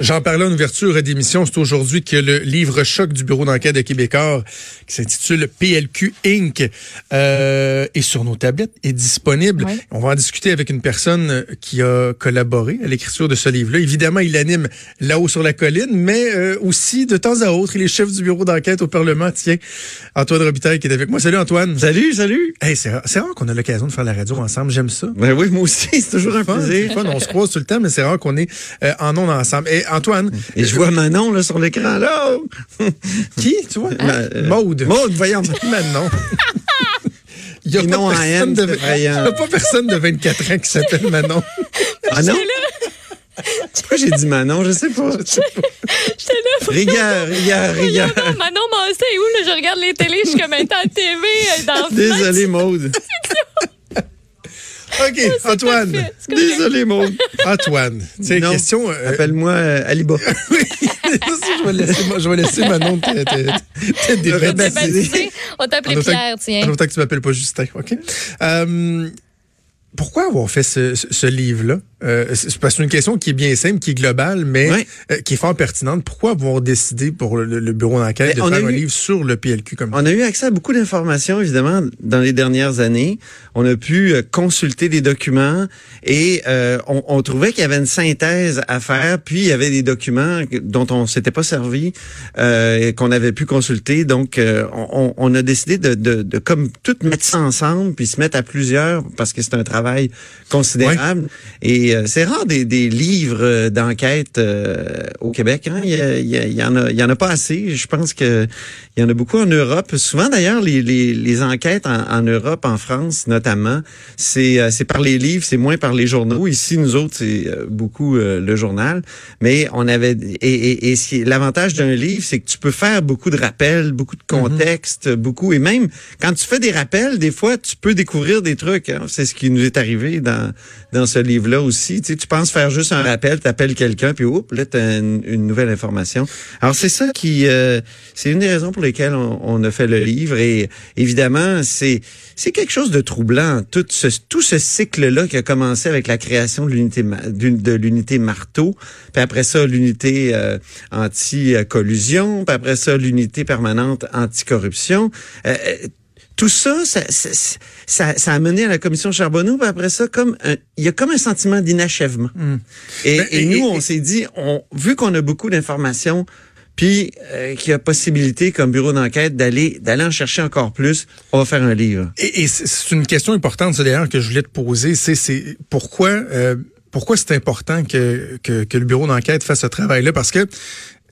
J'en parlais en ouverture d'émission. C'est aujourd'hui que le livre choc du bureau d'enquête de Québécois, qui s'intitule PLQ Inc., euh, est sur nos tablettes, est disponible. Ouais. On va en discuter avec une personne qui a collaboré à l'écriture de ce livre-là. Évidemment, il anime là-haut sur la colline, mais euh, aussi de temps à autre, il est chef du bureau d'enquête au Parlement. Tiens, Antoine Robitaille qui est avec moi. Salut Antoine. Salut, salut. Hey, c'est rare, qu'on a l'occasion de faire la radio ensemble. J'aime ça. Ben oui, moi aussi, c'est toujours un Fun, c'est plaisir. fun, on se croise tout le temps, mais c'est rare qu'on est euh, en ondes ensemble. Et Antoine, Et je vois Manon là sur l'écran là. qui, tu vois? Ma- euh, Maude. Maude, voyons. Manon. Il n'y a, pas personne de- y a pas personne de 24 ans qui s'appelle Manon. Ah non? Pourquoi j'ai dit Manon? Je sais pas. J'étais là. Rigueur, rigueur, rigueur. Manon, Manon Massé où? Là, je regarde les télés, je suis comme étant à la TV dans Désolé, Maude. OK, Antoine. Désolé, Maude. Antoine, c'est Non. question... euh, Appelle-moi euh, Aliba. oui, je vais laisser, je vais laisser Manon. Baptisé. On t'appelait Pierre, tiens. En autant que tu m'appelles pas Justin, OK? Euh, pourquoi avoir fait ce, ce- ce livre-là? Euh, c'est parce que c'est une question qui est bien simple, qui est globale, mais euh, qui est fort pertinente. Pourquoi avoir décidé pour le, le bureau d'enquête de faire a un eu- livre sur le PLQ comme On a eu accès à beaucoup d'informations, évidemment, dans les dernières années. On a pu euh, consulter des documents et euh, on, on trouvait qu'il y avait une synthèse à faire. Puis, il y avait des documents dont on s'était pas servi, euh, et qu'on avait pu consulter. Donc, euh, on, on a décidé de, de, de comme tout mettre ça ensemble, puis se mettre à plusieurs, parce que c'est un travail considérable. Et euh, c'est rare des, des livres euh, d'enquête euh, au Québec. Hein? Il, y il en a, il y en a pas assez. Je pense que il y en a beaucoup en Europe. Souvent, d'ailleurs, les, les, les enquêtes en, en Europe, en France notamment, c'est c'est par les livres, c'est moins par les journaux. Ici, nous autres, c'est beaucoup le journal. Mais on avait et, l'avantage d'un livre, c'est que tu peux faire beaucoup de rappels, beaucoup de contexte, beaucoup et même quand tu fais des rappels, des fois, tu peux découvrir des trucs. hein. C'est ce qui nous est arrivé dans dans ce livre-là aussi. Tu, sais, tu penses faire juste un rappel, t'appelles quelqu'un, puis oups, là, t'as une, une nouvelle information. Alors, c'est ça qui... euh, c'est une des raisons pour lesquelles on, on a fait le livre. Et évidemment, c'est c'est quelque chose de troublant. Tout ce, tout ce cycle-là qui a commencé avec la création de l'unité de l'unité marteau, puis après ça, l'unité euh, anti-collusion, puis après ça, l'unité permanente anticorruption. Euh, euh, tout ça ça, ça, ça, ça a mené à la commission Charbonneau, puis après ça, comme un- il y a comme un sentiment d'inachèvement. Et, Ben, et et- nous, et- on s'est dit, on, vu qu'on a beaucoup d'informations, puis euh, qu'il y a possibilité comme bureau d'enquête d'aller d'aller en chercher encore plus, on va faire un livre. Et, et c'est- une question importante, d'ailleurs, que je voulais te poser. C'est, c'est pourquoi, euh, pourquoi c'est important que, que, que le bureau d'enquête fasse ce travail-là? Parce que,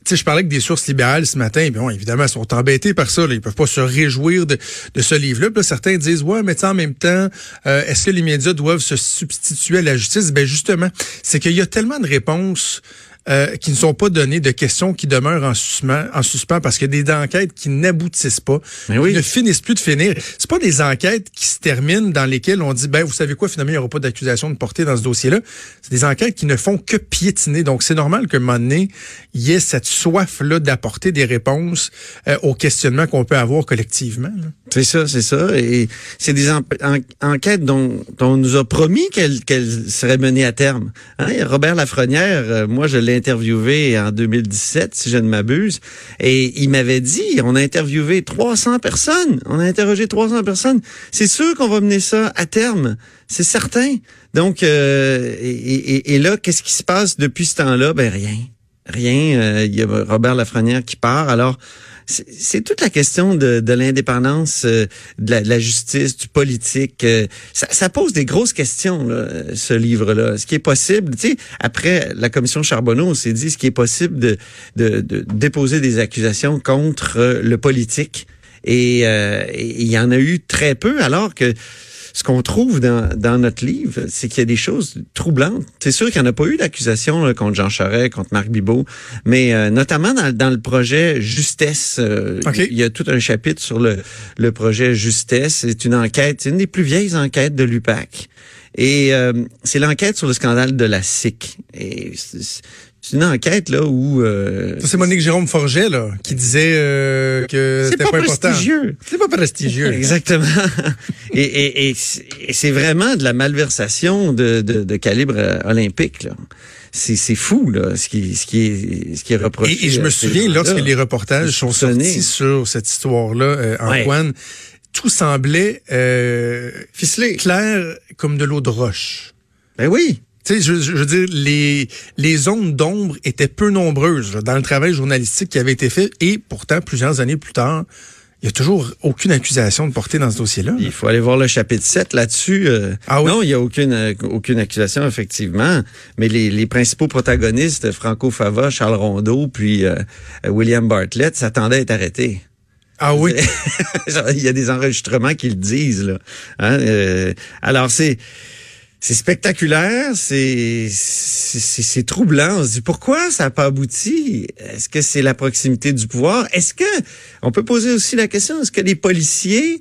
sais, je parlais avec des sources libérales ce matin, bon, évidemment, ils sont embêtés par ça. Là. Ils peuvent pas se réjouir de, ce livre-là. Là, certains disent, ouais, mais en même temps, euh, est-ce que les médias doivent se substituer à la justice? Ben justement, c'est qu'il y a tellement de réponses euh, qui ne sont pas données, de questions qui demeurent en suspens, en suspens parce qu'il y a des enquêtes qui n'aboutissent pas, Mais oui. qui ne finissent plus de finir. C'est pas des enquêtes qui se terminent dans lesquelles on dit ben vous savez quoi finalement il n'y aura pas d'accusation de portée dans ce dossier-là. C'est des enquêtes qui ne font que piétiner. Donc c'est normal qu'à un moment donné il y ait cette soif là d'apporter des réponses euh, aux questionnements qu'on peut avoir collectivement. C'est ça, c'est ça. Et c'est des en- en- enquêtes dont, dont on nous a promis qu'elles qu'elles seraient menées à terme. Hein, Robert Lafrenière, euh, moi je l'ai interviewé en 2017, si je ne m'abuse, et il m'avait dit, on a interviewé 300 personnes, on a interrogé 300 personnes. C'est sûr qu'on va mener ça à terme, c'est certain. Donc, euh, et, là, qu'est-ce qui se passe depuis ce temps-là? Ben rien. Rien. Euh, Il y a Robert Lafrenière qui part. Alors, c'est toute la question de, l'indépendance euh, de, la, de la justice, du politique. euh, ça, pose des grosses questions, ce livre-là. Ce qui est possible, tu sais, après la commission Charbonneau, on s'est dit ce qui est possible de, de, déposer des accusations contre le politique? Et et il y en a eu très peu, alors que ce qu'on trouve dans, dans notre livre, c'est qu'il y a des choses troublantes. C'est sûr qu'il n'y en a pas eu d'accusation contre Jean Charest, contre Marc Bibot, mais euh, notamment dans, dans le projet Justesse, euh, OK. il y a tout un chapitre sur le, le projet Justesse. C'est une enquête, c'est une des plus vieilles enquêtes de l'UPAC. Et euh, c'est l'enquête sur le scandale de la SIC. Et c'est une enquête là où... euh, c'est Monique Jérôme Forget là qui disait euh, que c'est c'était pas, pas, prestigieux. C'est pas prestigieux. Exactement. et et, et c'est- et c'est vraiment de la malversation de, de, de calibre euh, olympique. Là. c'est c'est fou là, ce qui ce qui est ce qui est reproché. Et, je me souviens lorsque les reportages sont sortis sur cette histoire-là, euh, Antoine, tout semblait euh, ficelé, clair comme de l'eau de roche. Ben oui. Sais, je, je, veux dire, les, les zones d'ombre étaient peu nombreuses là, dans le travail journalistique qui avait été fait et pourtant, plusieurs années plus tard, il n'y a toujours aucune accusation de porter dans ce dossier-là. Il faut aller voir le chapitre 7 là-dessus. Euh, ah oui? Non, il n'y a aucune, euh, aucune accusation, effectivement. Mais les, les principaux protagonistes, Franco Fava, Charles Rondeau, puis euh, William Bartlett, s'attendaient à être arrêtés. Ah oui? il y a des enregistrements qui le disent. Là. Hein? Euh, alors, c'est c'est spectaculaire, c'est troublant. On se dit pourquoi ça n'a pas abouti? Est-ce que c'est la proximité du pouvoir? Est-ce que on peut poser aussi la question Est-ce que les policiers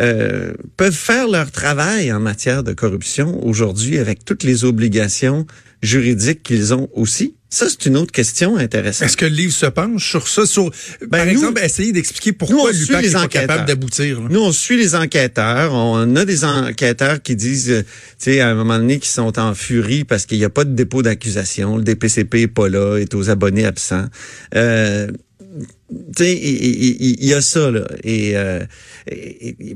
euh, peuvent faire leur travail en matière de corruption aujourd'hui avec toutes les obligations juridiques qu'ils ont aussi? Ça, c'est une autre question intéressante. Est-ce que le livre se penche sur ça? Sur, ben, par exemple, essayer d'expliquer pourquoi l'UPAC n'est pas capable d'aboutir. Nous, on suit les enquêteurs. On a des enquêteurs qui disent, euh, tu sais, à un moment donné, qui sont en furie parce qu'il n'y a pas de dépôt d'accusation. Le DPCP est pas là, est aux abonnés absents. Euh, tu sais, il, y, a ça là. Et, euh,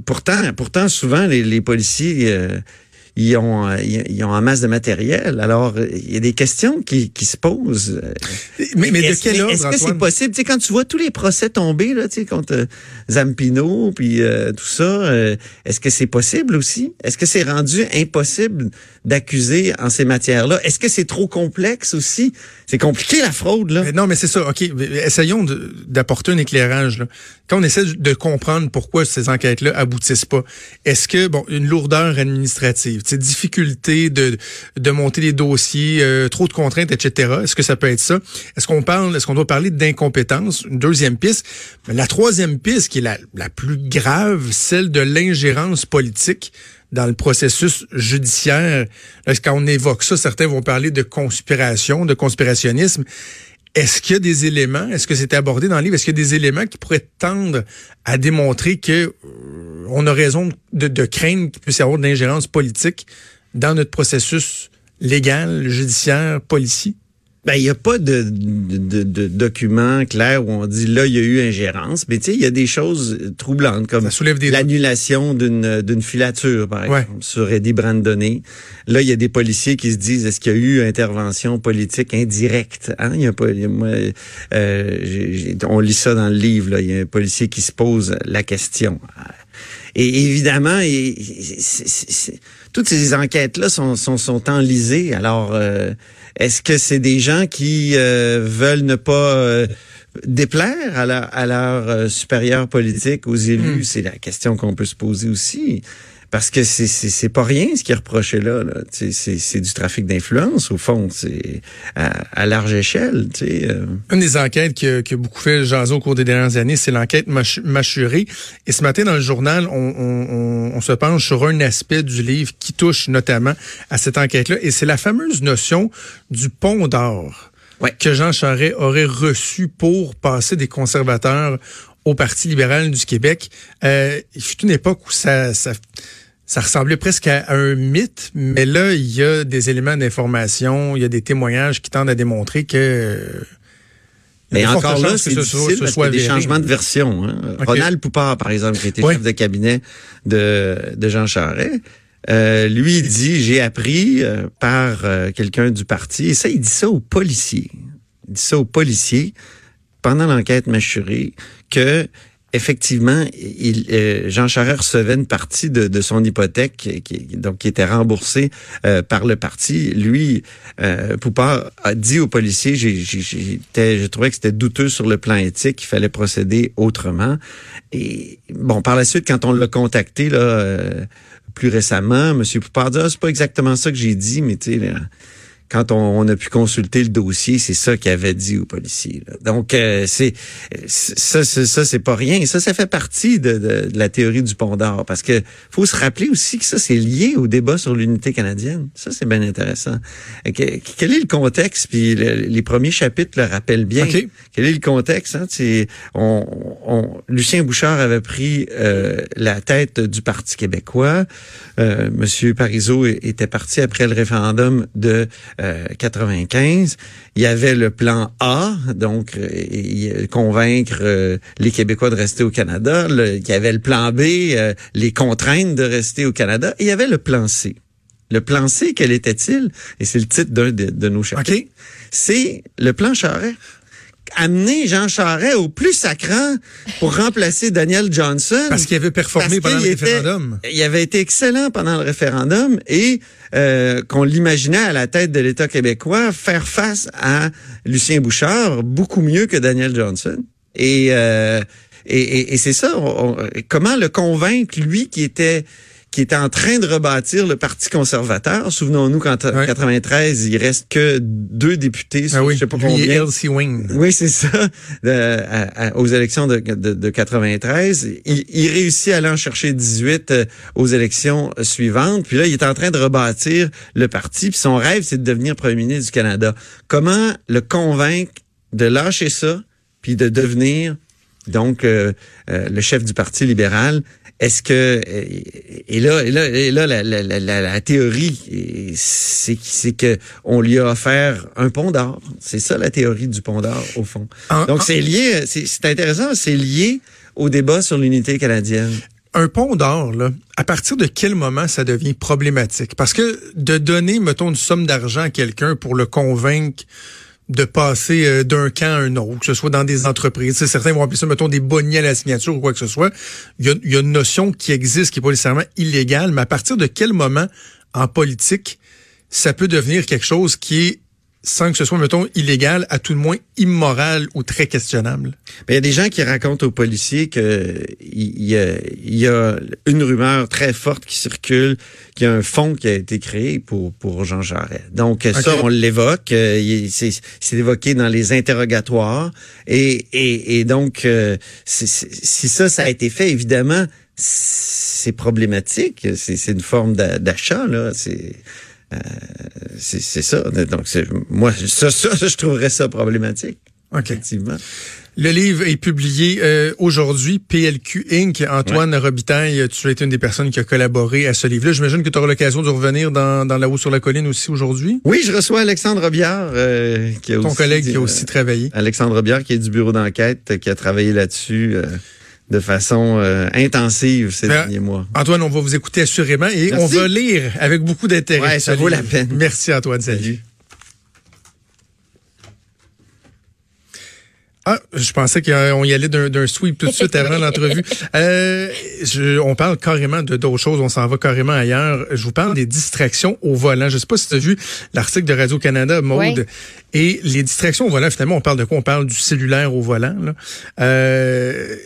pourtant, pourtant, souvent les, les policiers euh, ils ont, euh, ils ont en masse de matériel. Alors, il y a des questions qui, qui se posent. Mais, mais de quel ordre, Est-ce que c'est possible? Tu sais, quand tu vois tous les procès tomber, là, tu sais, contre euh, Zampino, puis euh, tout ça, est-ce que c'est possible aussi? Est-ce que c'est rendu impossible d'accuser en ces matières-là? Est-ce que c'est trop complexe aussi? C'est compliqué, la fraude, là. non, mais c'est ça. OK, essayons d'apporter un éclairage, là. Quand on essaie de comprendre pourquoi ces enquêtes-là aboutissent pas, est-ce que, bon, une lourdeur administrative, ces difficultés de, de monter les dossiers, euh, trop de contraintes, etc. Est-ce que ça peut être ça? Est-ce qu'on parle, est-ce qu'on doit parler d'incompétence? Une deuxième piste. la troisième piste, qui est la, la plus grave, celle de l'ingérence politique dans le processus judiciaire. quand on évoque ça, certains vont parler de conspiration, de conspirationnisme? Est-ce qu'il y a des éléments, est-ce que c'était abordé dans le livre, est-ce qu'il y a des éléments qui pourraient tendre à démontrer que euh, on a raison de, de craindre qu'il puisse y avoir de l'ingérence politique dans notre processus légal, judiciaire, policier? Ben, il n'y a pas de, de, de, document clair où on dit là, il y a eu ingérence. Mais tu sais, il y a des choses troublantes comme l'annulation d'une, d'une filature, par exemple, sur Eddie Brandonnet. Là, il y a des policiers qui se disent est-ce qu'il y a eu intervention politique indirecte? Hein? Il y a pas, moi, euh, on lit ça dans le livre. Là. Il y a un policier qui se pose la question. Et évidemment, et, toutes ces enquêtes-là sont, sont, sont enlisées. Alors, euh, est-ce que c'est des gens qui euh, veulent ne pas euh, déplaire à leur, à leur supérieur politique, aux élus? Hmm. C'est la question qu'on peut se poser aussi. Parce que c'est c'est pas rien ce qui est reproché là. là. C'est du trafic d'influence au fond. C'est à, à, large échelle. Euh. Une des enquêtes qui a, qui a beaucoup fait jaser au cours des dernières années, c'est l'enquête mâchurée. Et ce matin dans le journal, on, on, on, se penche sur un aspect du livre qui touche notamment à cette enquête-là. Et c'est la fameuse notion du pont d'or. que Jean Charest aurait reçu pour passer des conservateurs au Parti libéral du Québec. Euh, il fut une époque où ça, ça, ça ressemblait presque à un mythe, mais là, il y a des éléments d'information, il y a des témoignages qui tendent à démontrer que... Mais encore là, c'est difficile parce qu'il y a des changements de version. Hein. Ronald Poupard, par exemple, qui était chef de cabinet de, de Jean Charest, euh, lui, il dit, j'ai appris euh, par euh, quelqu'un du parti, et ça, il dit ça aux policiers. Il dit ça aux policiers pendant l'enquête mâchurée que effectivement, euh, Jean Charest recevait une partie de, son hypothèque qui, donc qui était remboursée euh, par le parti. Lui, euh, Poupard a dit aux policiers, j'ai, j'ai, trouvé que c'était douteux sur le plan éthique, qu'il fallait procéder autrement. Et bon, par la suite, quand on l'a contacté là euh, plus récemment, Monsieur Poupard dit ah, c'est pas exactement ça que j'ai dit, mais tu sais quand on, a pu consulter le dossier, c'est ça qu'il avait dit aux policiers. Donc, euh, c'est ça, ça, c'est pas rien. Ça, ça fait partie de, de, la théorie du pont d'or. Parce que faut se rappeler aussi que ça, c'est lié au débat sur l'unité canadienne. Ça, c'est bien intéressant. quel est le contexte? Puis les premiers chapitres le rappellent bien. Quel est le contexte? Hein? On, on, Lucien Bouchard avait pris euh, la tête du Parti québécois. Euh, Monsieur Parizeau était parti après le référendum de 95. Il y avait le plan A, donc euh, convaincre euh, les Québécois de rester au Canada. il y avait le plan B, euh, les contraindre de rester au Canada. Et il y avait le plan C. Le plan C, quel était-il? Et c'est le titre d'un de, nos chapitres. C'est le plan Charest amener Jean Charest au plus sacrant pour remplacer Daniel Johnson. Parce qu'il avait performé pendant le référendum. il avait été excellent pendant le référendum et euh, qu'on l'imaginait à la tête de l'État québécois faire face à Lucien Bouchard beaucoup mieux que Daniel Johnson. Et, euh, et, et, c'est ça, comment le convaincre, lui qui était qui était en train de rebâtir le Parti conservateur. Souvenons-nous qu'en 93, il reste que deux députés sur ah oui, je sais pas combien. Oui, c'est ça. aux élections de, de, 93, il, il, réussit à aller en chercher 18 euh, aux élections suivantes. Puis là, il est en train de rebâtir le parti. Puis son rêve, c'est de devenir premier ministre du Canada. Comment le convaincre de lâcher ça, puis de devenir donc euh, euh, le chef du Parti libéral est-ce que et là et là et là la, la, la, la théorie c'est c'est que on lui a offert un pont d'or. C'est ça la théorie du pont d'or au fond. Donc c'est lié c'est intéressant, c'est lié au débat sur l'unité canadienne. Un pont d'or, là, à partir de quel moment ça devient problématique? Parce que de donner, mettons, une somme d'argent à quelqu'un pour le convaincre de passer euh, d'un camp à un autre, que ce soit dans des entreprises. certains vont appeler ça, mettons, des bonnets à la signature ou quoi que ce soit. Il y a, une notion qui existe, qui est pas nécessairement illégale, mais à partir de quel moment en politique ça peut devenir quelque chose qui est sans que ce soit, mettons, illégal, à tout le moins immoral ou très questionnable? Il y a des gens qui racontent aux policiers que il y, a, y a une rumeur très forte qui circule, qu'il y a un fonds qui a été créé pour, pour Jean Jarret. Donc, ça, on l'évoque. Euh, c'est évoqué dans les interrogatoires. Et, et, et donc, euh, si ça, ça a été fait, évidemment, c'est problématique. C'est une forme d'achat, là. C'est euh, c'est ça. Donc, moi, ça, ça, je trouverais ça problématique. Effectivement. Le livre est publié euh, aujourd'hui, PLQ Inc. Antoine Robitaille, tu as été une des personnes qui a collaboré à ce livre-là. J'imagine que tu auras l'occasion de revenir dans, dans La Haut sur la Colline aussi aujourd'hui. Oui, je reçois Alexandre Robiard, euh, qui a Ton collègue qui a aussi travaillé. Alexandre Robiard, qui est du bureau d'enquête, qui a travaillé là-dessus de façon euh, intensive ces ben, derniers mois. Antoine, on va vous écouter assurément et on va lire avec beaucoup d'intérêt. Ouais, ça vaut la peine. Merci Antoine, salut. Ah, je pensais qu'on y allait d'un sweep tout de suite avant l'entrevue. Euh, on parle carrément de d'autres choses, on s'en va carrément ailleurs. Je vous parle des distractions au volant. Je sais pas si tu as vu l'article de Radio-Canada, Maude. Et les distractions au volant, finalement, on parle de quoi? On parle du cellulaire au volant. Là. Euh,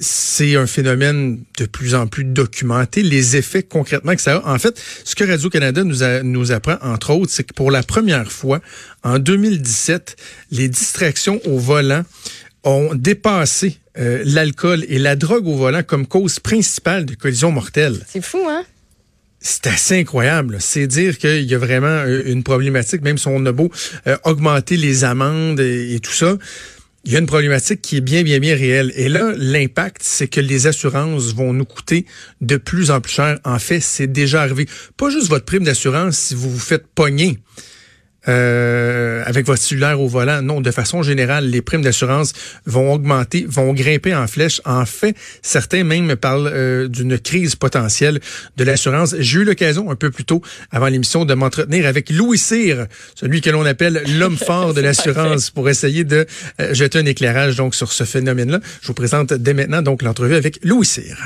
c'est un phénomène de plus en plus documenté. Les effets concrètement que ça a. En fait, ce que Radio-Canada nous, nous apprend, entre autres, c'est que pour la première fois, en 2017, les distractions au volant ont dépassé euh, l'alcool et la drogue au volant comme cause principale de collisions mortelles. C'est fou, hein? C'est assez incroyable. C'est dire qu'il y a vraiment euh, une problématique, même si on a beau euh, augmenter les amendes et tout ça il y a une problématique qui est bien, bien, bien réelle. Et là, l'impact, c'est que les assurances vont nous coûter de plus en plus cher. En fait, c'est déjà arrivé. Pas juste votre prime d'assurance si vous vous faites pogner. Euh, avec votre cellulaire au volant. Non, de façon générale, les primes d'assurance vont augmenter, vont grimper en flèche. En fait, certains même parlent euh, d'une crise potentielle de l'assurance. J'ai eu l'occasion un peu plus tôt, avant l'émission, de m'entretenir avec Louis Cyr, celui que l'on appelle l'homme fort de l'assurance, pour essayer de euh, jeter un éclairage donc sur ce phénomène-là. Je vous présente dès maintenant donc l'entrevue avec Louis Cyr.